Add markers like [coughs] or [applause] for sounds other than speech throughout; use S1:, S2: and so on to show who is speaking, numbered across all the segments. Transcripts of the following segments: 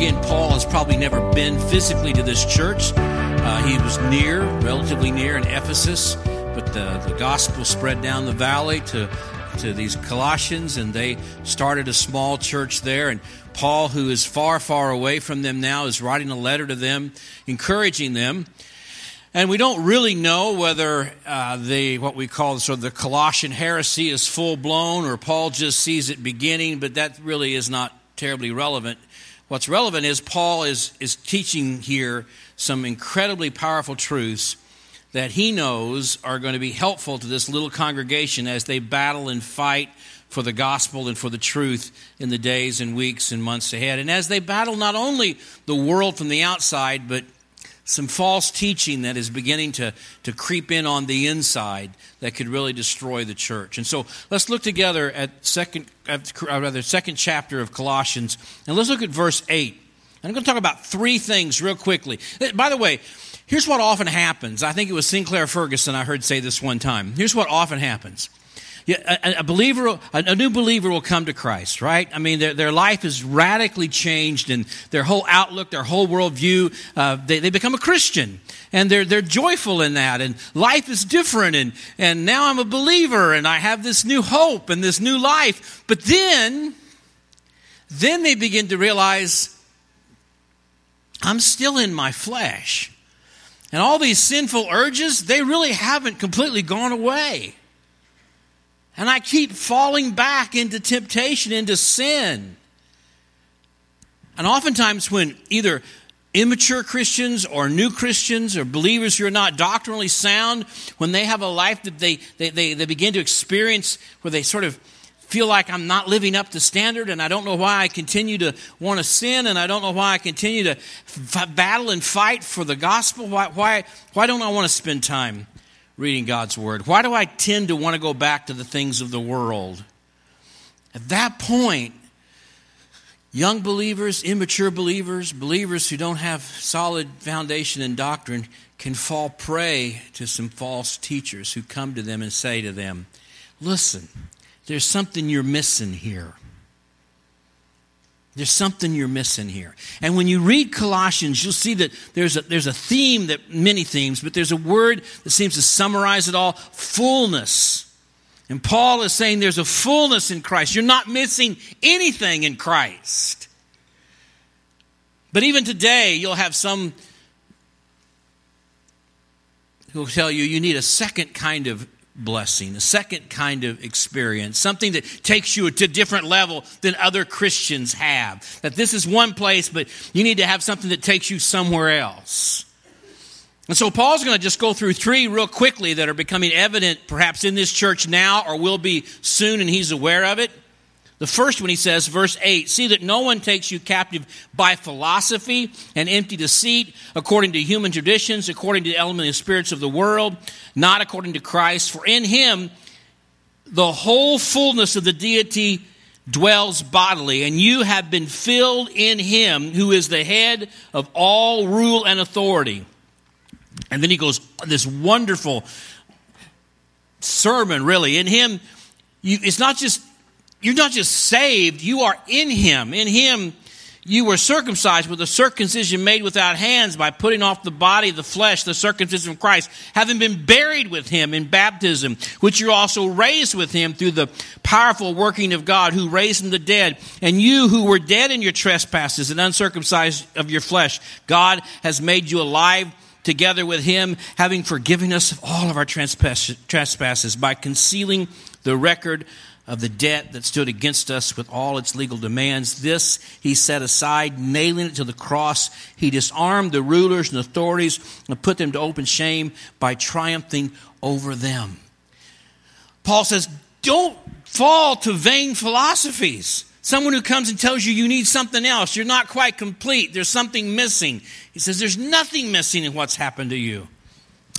S1: again, Paul has probably never been physically to this church. Uh, he was near, relatively near in Ephesus, but the, the gospel spread down the valley to, to these Colossians, and they started a small church there. And Paul, who is far, far away from them now, is writing a letter to them, encouraging them. And we don't really know whether uh, the what we call sort of the Colossian heresy is full blown or Paul just sees it beginning, but that really is not terribly relevant. What's relevant is Paul is, is teaching here some incredibly powerful truths that he knows are going to be helpful to this little congregation as they battle and fight for the gospel and for the truth in the days and weeks and months ahead. And as they battle not only the world from the outside, but some false teaching that is beginning to, to creep in on the inside that could really destroy the church. And so let's look together at second, at, rather, second chapter of Colossians, and let's look at verse 8. And I'm going to talk about three things real quickly. Uh, by the way, here's what often happens. I think it was Sinclair Ferguson I heard say this one time. Here's what often happens a, a believer, a, new believer will come to Christ, right? I mean, their, their life is radically changed and their whole outlook, their whole worldview, uh, they, they become a Christian and they're, they're joyful in that and life is different and, and now I'm a believer and I have this new hope and this new life. But then, then they begin to realize I'm still in my flesh. And all these sinful urges, they really haven't completely gone away. And I keep falling back into temptation, into sin. And oftentimes, when either immature Christians or new Christians or believers who are not doctrinally sound, when they have a life that they, they, they, they begin to experience where they sort of feel like I'm not living up to standard and I don't know why I continue to want to sin and I don't know why I continue to f- battle and fight for the gospel. Why, why, why don't I want to spend time reading God's Word? Why do I tend to want to go back to the things of the world? At that point, young believers, immature believers, believers who don't have solid foundation in doctrine can fall prey to some false teachers who come to them and say to them, Listen, there's something you're missing here. There's something you're missing here. And when you read Colossians, you'll see that there's a, there's a theme that many themes, but there's a word that seems to summarize it all fullness. And Paul is saying there's a fullness in Christ. You're not missing anything in Christ. But even today, you'll have some who'll tell you you need a second kind of blessing, a second kind of experience, something that takes you to a different level than other Christians have. That this is one place, but you need to have something that takes you somewhere else. And so Paul's going to just go through three real quickly that are becoming evident perhaps in this church now or will be soon, and he's aware of it. The first one he says, verse 8 See that no one takes you captive by philosophy and empty deceit, according to human traditions, according to the elementary spirits of the world, not according to Christ. For in him the whole fullness of the deity dwells bodily, and you have been filled in him who is the head of all rule and authority. And then he goes, this wonderful sermon, really. In him, you, it's not just you're not just saved, you are in Him. In Him, you were circumcised with a circumcision made without hands by putting off the body, the flesh, the circumcision of Christ, having been buried with Him in baptism, which you're also raised with Him through the powerful working of God who raised Him the dead. And you who were dead in your trespasses and uncircumcised of your flesh, God has made you alive together with him, having forgiven us of all of our trespasses by concealing the record of the debt that stood against us with all its legal demands. This he set aside, nailing it to the cross. He disarmed the rulers and authorities and put them to open shame by triumphing over them. Paul says, Don't fall to vain philosophies. Someone who comes and tells you you need something else, you're not quite complete, there's something missing. He says, There's nothing missing in what's happened to you.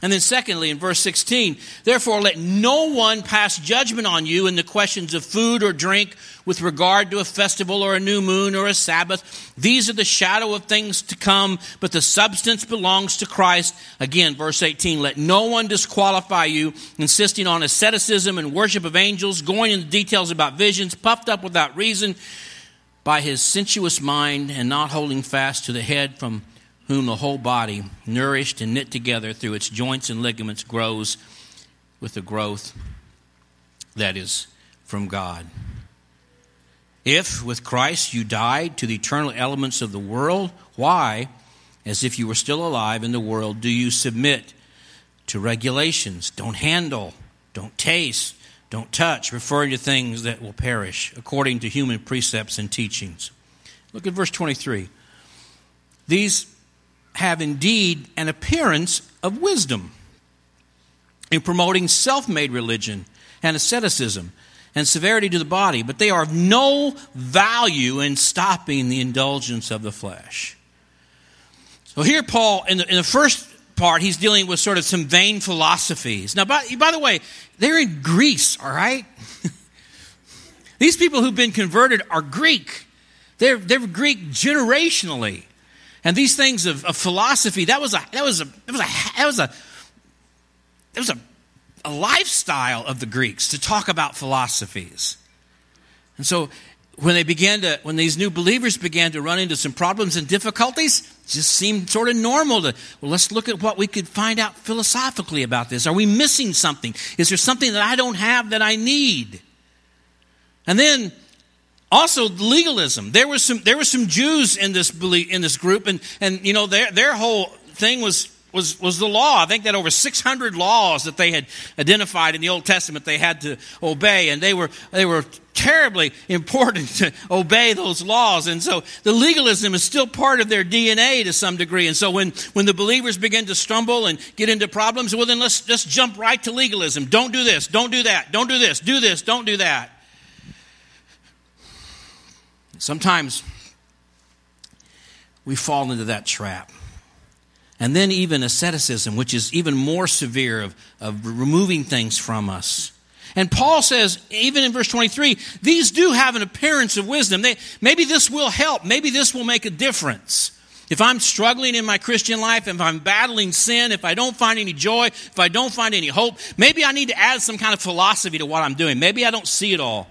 S1: And then, secondly, in verse 16, therefore let no one pass judgment on you in the questions of food or drink with regard to a festival or a new moon or a Sabbath. These are the shadow of things to come, but the substance belongs to Christ. Again, verse 18, let no one disqualify you, insisting on asceticism and worship of angels, going into details about visions, puffed up without reason by his sensuous mind and not holding fast to the head from whom the whole body, nourished and knit together through its joints and ligaments, grows with the growth that is from God. If with Christ you died to the eternal elements of the world, why, as if you were still alive in the world, do you submit to regulations? Don't handle, don't taste, don't touch, referring to things that will perish, according to human precepts and teachings. Look at verse 23. These have indeed an appearance of wisdom in promoting self made religion and asceticism and severity to the body, but they are of no value in stopping the indulgence of the flesh. So here, Paul, in the, in the first part, he's dealing with sort of some vain philosophies. Now, by, by the way, they're in Greece, all right? [laughs] These people who've been converted are Greek. They're, they're Greek generationally. And these things of, of philosophy, that was a that was a that was a that was a was a a lifestyle of the Greeks to talk about philosophies. And so when they began to, when these new believers began to run into some problems and difficulties, just seemed sort of normal to, well, let's look at what we could find out philosophically about this. Are we missing something? Is there something that I don't have that I need? And then also legalism. There was some, there were some Jews in this, in this group and, and, you know, their, their whole thing was was, was the law. I think that over 600 laws that they had identified in the Old Testament they had to obey, and they were, they were terribly [laughs] important to obey those laws. And so the legalism is still part of their DNA to some degree. And so when, when the believers begin to stumble and get into problems, well, then let's just jump right to legalism. Don't do this, don't do that, don't do this, do this, don't do that. Sometimes we fall into that trap. And then even asceticism, which is even more severe of, of removing things from us. And Paul says, even in verse 23, these do have an appearance of wisdom. They, maybe this will help. Maybe this will make a difference. If I'm struggling in my Christian life, if I'm battling sin, if I don't find any joy, if I don't find any hope, maybe I need to add some kind of philosophy to what I'm doing. Maybe I don't see it all.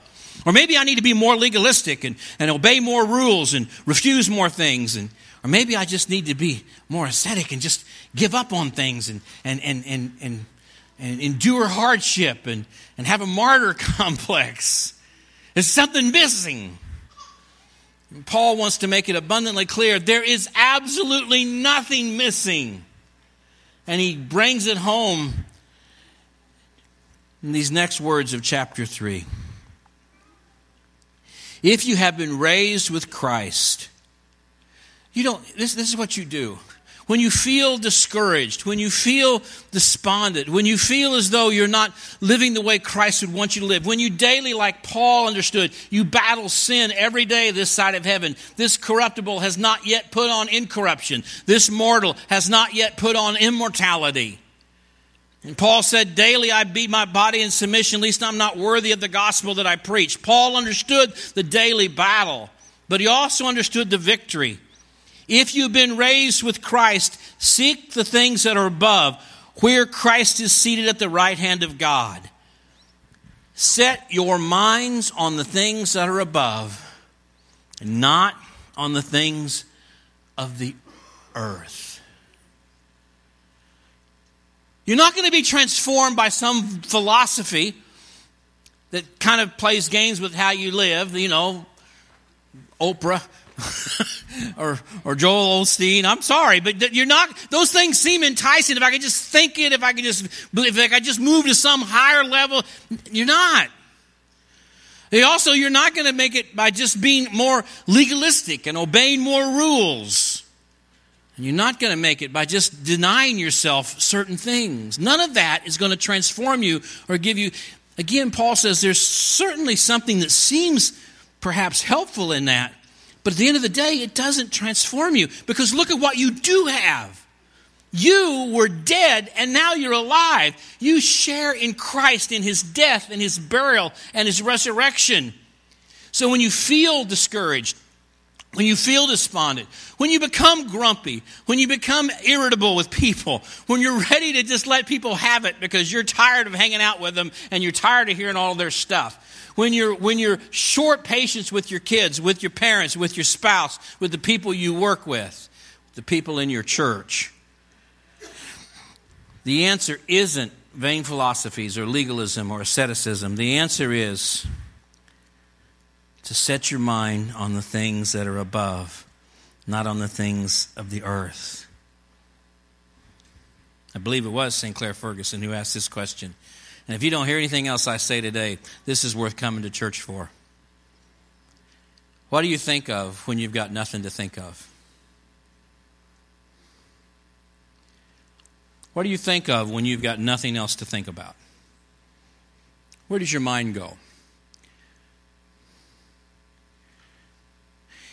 S1: Or maybe I need to be more legalistic and, and obey more rules and refuse more things. And, or maybe I just need to be more ascetic and just give up on things and, and, and, and, and, and endure hardship and, and have a martyr [laughs] complex. There's something missing. Paul wants to make it abundantly clear there is absolutely nothing missing. And he brings it home in these next words of chapter 3. If you have been raised with Christ, you don't, this, this is what you do. When you feel discouraged, when you feel despondent, when you feel as though you're not living the way Christ would want you to live, when you daily, like Paul understood, you battle sin every day this side of heaven. This corruptible has not yet put on incorruption. This mortal has not yet put on immortality. And Paul said, Daily I beat my body in submission, least I'm not worthy of the gospel that I preach. Paul understood the daily battle, but he also understood the victory. If you've been raised with Christ, seek the things that are above, where Christ is seated at the right hand of God. Set your minds on the things that are above, and not on the things of the earth. You're not going to be transformed by some philosophy that kind of plays games with how you live, you know, Oprah [laughs] or, or Joel Osteen. I'm sorry, but you're not, those things seem enticing. If I could just think it, if I could just, if I could just move to some higher level, you're not. Also, you're not going to make it by just being more legalistic and obeying more rules. You're not going to make it by just denying yourself certain things. None of that is going to transform you or give you. Again, Paul says there's certainly something that seems perhaps helpful in that, but at the end of the day, it doesn't transform you because look at what you do have. You were dead and now you're alive. You share in Christ in his death and his burial and his resurrection. So when you feel discouraged, when you feel despondent, when you become grumpy, when you become irritable with people, when you're ready to just let people have it because you're tired of hanging out with them and you're tired of hearing all their stuff, when you're, when you're short patience with your kids, with your parents, with your spouse, with the people you work with, the people in your church. The answer isn't vain philosophies or legalism or asceticism. The answer is to set your mind on the things that are above, not on the things of the earth. I believe it was Sinclair Ferguson who asked this question. And if you don't hear anything else I say today, this is worth coming to church for. What do you think of when you've got nothing to think of? What do you think of when you've got nothing else to think about? Where does your mind go?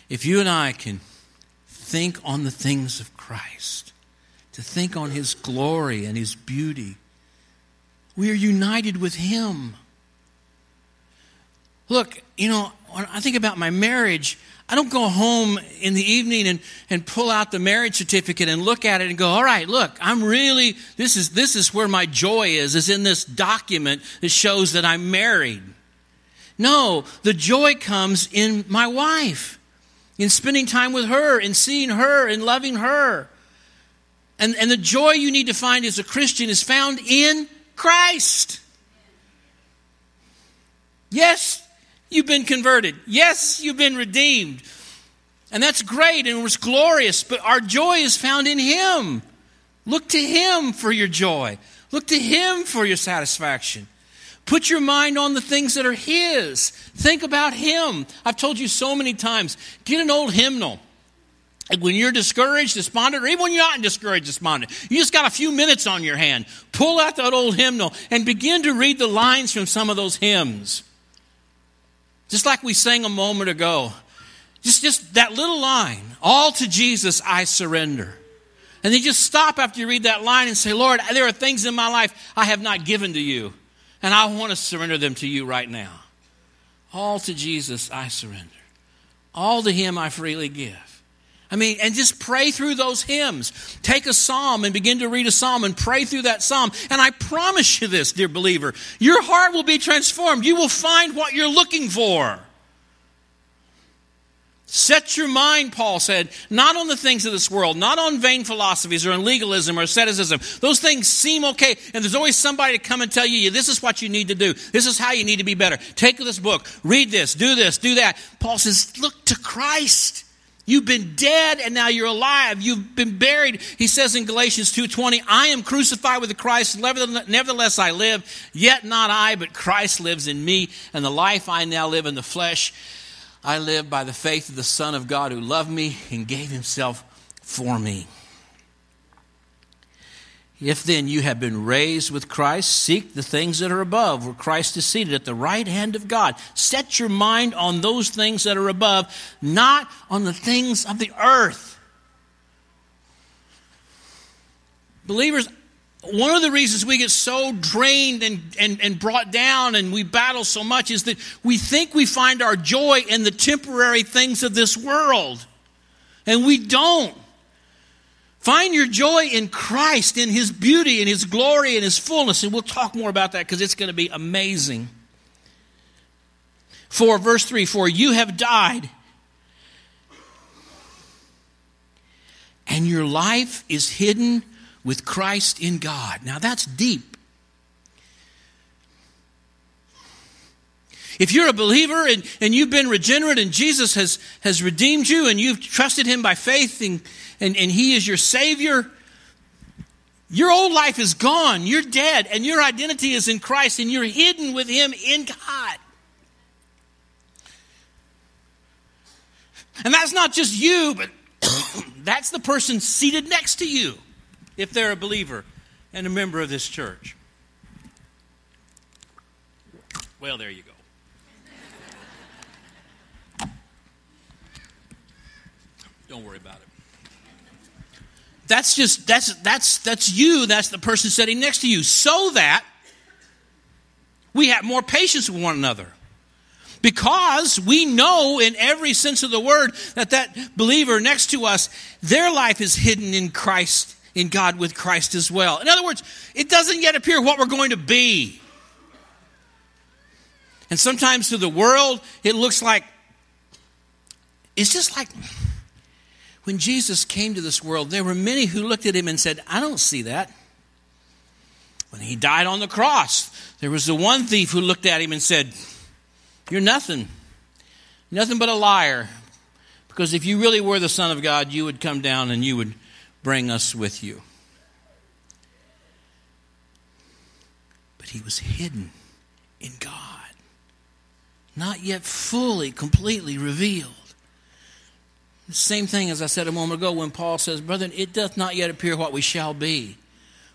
S1: If you and I can think on the things of Christ, to think on His glory and His beauty, we are united with Him. Look, you know, when I think about my marriage, I don't go home in the evening and, and pull out the marriage certificate and look at it and go, all right, look, I'm really, this is, this is where my joy is, is in this document that shows that I'm married. No, the joy comes in my wife in spending time with her, in seeing her, in loving her. And, and the joy you need to find as a Christian is found in Christ. Yes, you've been converted. Yes, you've been redeemed. And that's great and it was glorious, but our joy is found in Him. Look to Him for your joy. Look to Him for your satisfaction. Put your mind on the things that are His. Think about Him. I've told you so many times get an old hymnal. When you're discouraged, despondent, or even when you're not discouraged, despondent, you just got a few minutes on your hand. Pull out that old hymnal and begin to read the lines from some of those hymns. Just like we sang a moment ago. Just, just that little line, all to Jesus I surrender. And then just stop after you read that line and say, Lord, there are things in my life I have not given to you. And I want to surrender them to you right now. All to Jesus I surrender. All to Him I freely give. I mean, and just pray through those hymns. Take a psalm and begin to read a psalm and pray through that psalm. And I promise you this, dear believer, your heart will be transformed. You will find what you're looking for. Set your mind, Paul said, not on the things of this world, not on vain philosophies or on legalism or asceticism. Those things seem okay, and there's always somebody to come and tell you, this is what you need to do. This is how you need to be better. Take this book, read this, do this, do that. Paul says, look to Christ. You've been dead and now you're alive. You've been buried. He says in Galatians 2:20, "I am crucified with Christ, nevertheless I live, yet not I, but Christ lives in me, and the life I now live in the flesh I live by the faith of the Son of God who loved me and gave himself for me. If then you have been raised with Christ, seek the things that are above, where Christ is seated at the right hand of God. Set your mind on those things that are above, not on the things of the earth. Believers, one of the reasons we get so drained and, and, and brought down and we battle so much is that we think we find our joy in the temporary things of this world. And we don't. Find your joy in Christ, in His beauty, in His glory, in His fullness. And we'll talk more about that because it's going to be amazing. For verse 3 For you have died, and your life is hidden with Christ in God. Now that's deep. If you're a believer and, and you've been regenerate and Jesus has, has redeemed you and you've trusted him by faith and, and, and he is your Savior, your old life is gone. You're dead and your identity is in Christ and you're hidden with him in God. And that's not just you, but [coughs] that's the person seated next to you if they're a believer and a member of this church. Well, there you go. Don't worry about it. That's just that's that's that's you, that's the person sitting next to you so that we have more patience with one another. Because we know in every sense of the word that that believer next to us, their life is hidden in Christ, in God with Christ as well. In other words, it doesn't yet appear what we're going to be. And sometimes to the world, it looks like, it's just like when Jesus came to this world, there were many who looked at him and said, I don't see that. When he died on the cross, there was the one thief who looked at him and said, You're nothing. Nothing but a liar. Because if you really were the Son of God, you would come down and you would bring us with you. But he was hidden in God, not yet fully, completely revealed. The same thing as I said a moment ago when Paul says, Brethren, it doth not yet appear what we shall be,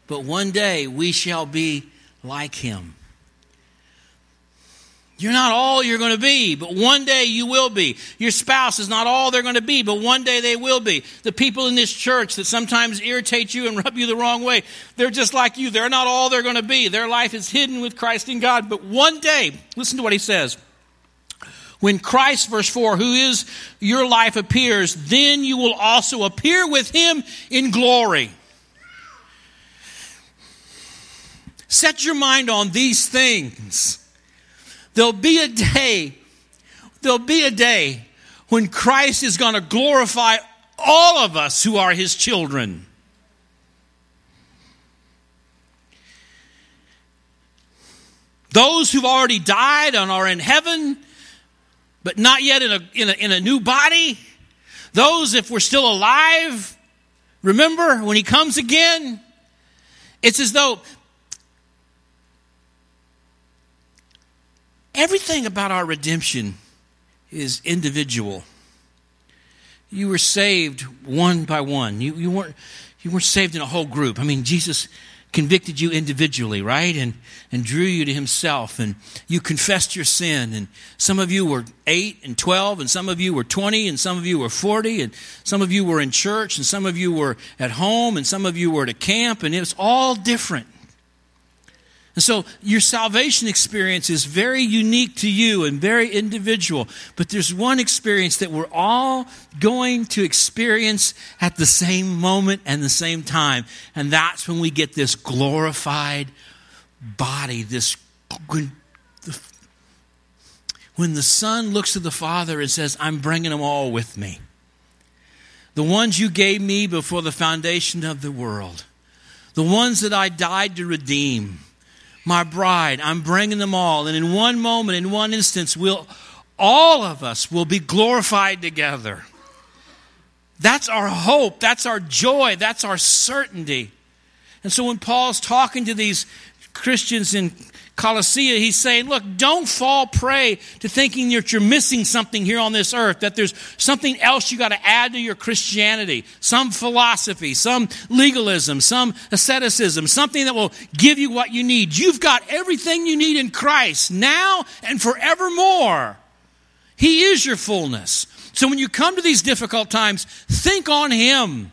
S1: but one day we shall be like him. You're not all you're going to be, but one day you will be. Your spouse is not all they're going to be, but one day they will be. The people in this church that sometimes irritate you and [laughs] rub you the wrong way, they're just like you. They're not all they're going to be. Their life is hidden with Christ in God, but one day, listen to what he says. When Christ, verse 4, who is your life appears, then you will also appear with him in glory. Set your mind on these things. There'll be a day, there'll be a day when Christ is going to glorify all of us who are his children. Those who've already died and are in heaven but not yet in a, in a, in a new body. Those, if we're still alive, remember when he comes again, it's as though everything about our redemption is individual. You were saved one by one. You, you, weren't, you weren't saved in a whole group. I mean, Jesus convicted you individually, right? And, and drew you to himself. And you confessed your sin. And some of you were 8 and 12, and some of you were 20, and some of you were 40, and some of you were in church, and some of you were at home, and some of you were at a camp, and it was all different. And so your salvation experience is very unique to you and very individual. But there's one experience that we're all going to experience at the same moment and the same time. And that's when we get this glorified body, this when the Son looks to the Father and says, I'm bringing them all with me. The ones you gave me before the foundation of the world, the ones that I died to redeem my bride. I'm bringing them all. And in one moment, in one instance, we'll, all of us will be glorified together. That's our hope. That's our joy. That's our certainty. And so when Paul's talking to these Christians in Colossae, he's saying, look, don't fall prey to thinking that you're missing something here on this earth, that there's something else you got to add to your Christianity, some philosophy, some legalism, some asceticism, something that will give you what you need. You've got everything you need in Christ now and forevermore. He is your fullness. So when you come to these difficult times, think on Him.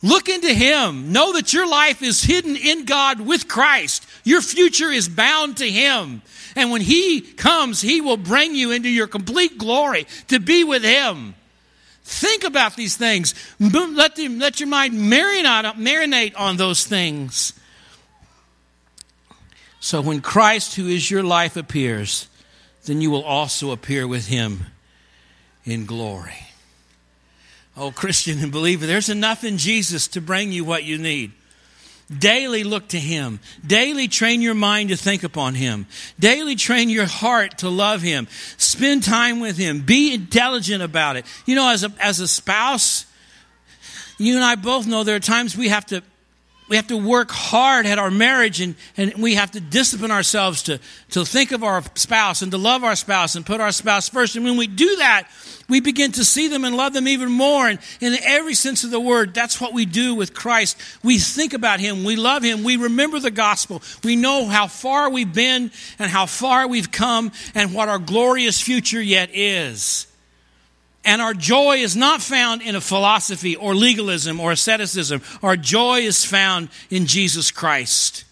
S1: Look into Him. Know that your life is hidden in God with Christ. Your future is bound to Him. And when He comes, He will bring you into your complete glory to be with Him. Think about these things. Let, them, let your mind marinate, marinate on those things. So when Christ, who is your life, appears, then you will also appear with Him in glory. Oh, Christian and believer, there's enough in Jesus to bring you what you need. Daily look to Him. Daily train your mind to think upon Him. Daily train your heart to love Him. Spend time with Him. Be intelligent about it. You know, as a, as a spouse, you and I both know there are times we have to we have to work hard at our marriage and, and we have to discipline ourselves to, to think of our spouse and to love our spouse and put our spouse first. And when we do that, we begin to see them and love them even more. And in every sense of the word, that's what we do with Christ. We think about Him. We love Him. We remember the gospel. We know how far we've been and how far we've come and what our glorious future yet is. And our joy is not found in a philosophy or legalism or asceticism. Our joy is found in Jesus Christ.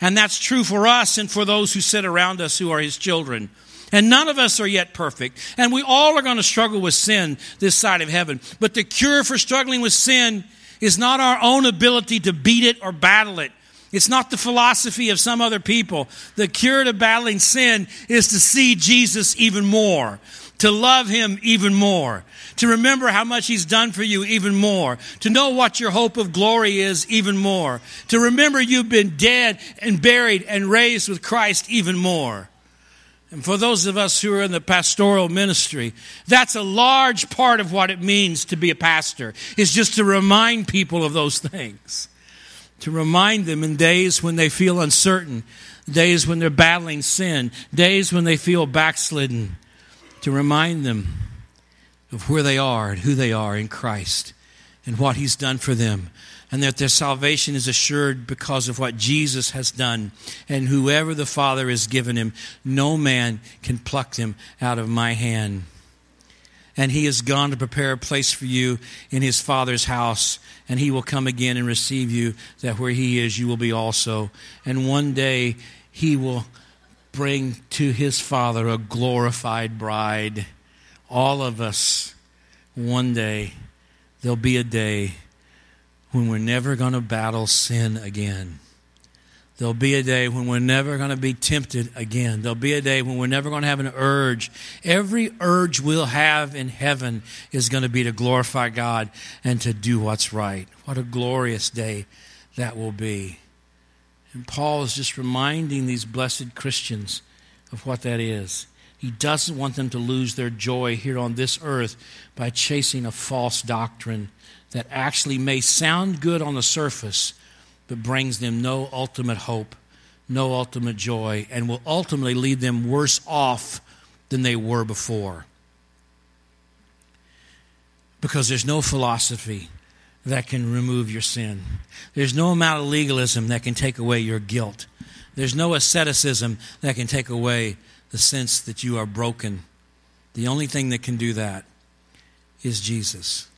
S1: And that's true for us and for those who sit around us who are his children. And none of us are yet perfect. And we all are going to struggle with sin this side of heaven. But the cure for struggling with sin is not our own ability to beat it or battle it. It's not the philosophy of some other people. The cure to battling sin is to see Jesus even more, to love him even more, to remember how much he's done for you even more, to know what your hope of glory is even more, to remember you've been dead and buried and raised with Christ even more. And for those of us who are in the pastoral ministry, that's a large part of what it means to be a pastor, is just to remind people of those things. To remind them in days when they feel uncertain, days when they're battling sin, days when they feel backslidden, to remind them of where they are and who they are in Christ and what He's done for them and that their salvation is assured because of what Jesus has done. And whoever the Father has given him, no man can pluck them out of my hand. And he has gone to prepare a place for you in his Father's house, and he will come again and receive you, that where he is, you will be also. And one day he will bring to his Father a glorified bride. All of us, one day, there'll be a day when we're never going to battle sin again. There'll be a day when we're never going to be tempted again. There'll be a day when we're never going to have an urge. Every urge we'll have in heaven is going to be to glorify God and to do what's right. What a glorious day that will be. And Paul is just reminding these blessed Christians of what that is. He doesn't want them to lose their joy here on this earth by chasing a false doctrine that actually may sound good on the surface, but brings them no ultimate hope, no ultimate joy, and will ultimately lead them worse off than they were before. Because there's no philosophy that can remove your sin, there's no amount of legalism that can take away your guilt, there's no asceticism that can take away the sense that you are broken. The only thing that can do that is Jesus.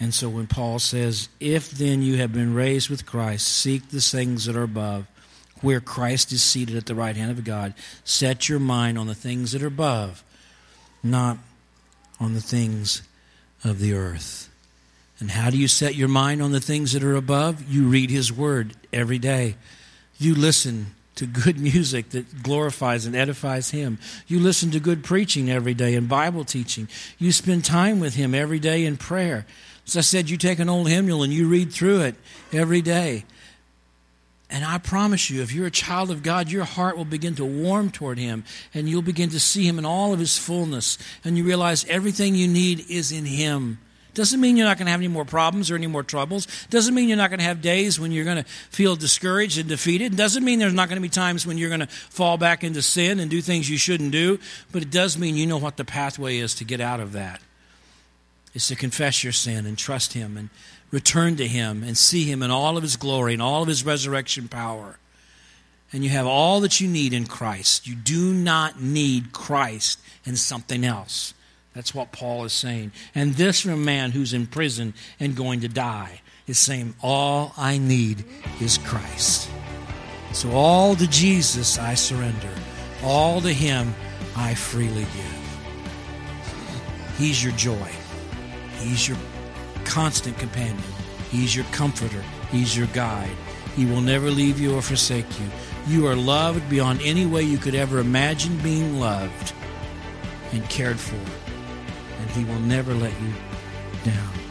S1: And so when Paul says, If then you have been raised with Christ, seek the things that are above, where Christ is seated at the right hand of God, set your mind on the things that are above, not on the things of the earth. And how do you set your mind on the things that are above? You read His Word every day. You listen to good [laughs] music that glorifies and edifies Him. You listen to good preaching every day and Bible teaching. You spend time with Him every day in prayer. As I said, you take an old hymnal and you read through it every day. And I promise you, if you're a child of God, your heart will begin to warm toward Him and you'll begin to see Him in all of His fullness. And you realize everything you need is in Him. Doesn't mean you're not going to have any more problems or any more troubles. Doesn't mean you're not going to have days when you're going to feel discouraged and defeated. Doesn't mean there's not going to be times when you're going to fall back into sin and do things you shouldn't do. But it does mean you know what the pathway is to get out of that is to confess your sin and trust Him and return to Him and see Him in all of His glory and all of His resurrection power. And you have all that you need in Christ. You do not need Christ and something else. That's what Paul is saying. And this from a man who's in prison and going to die is saying, All I need is Christ. So all to Jesus I surrender, all to Him I freely give. He's your joy. He's your constant companion. He's your comforter. He's your guide. He will never leave you or forsake you. You are loved beyond any way you could ever imagine being loved and cared for. And He will never let you down.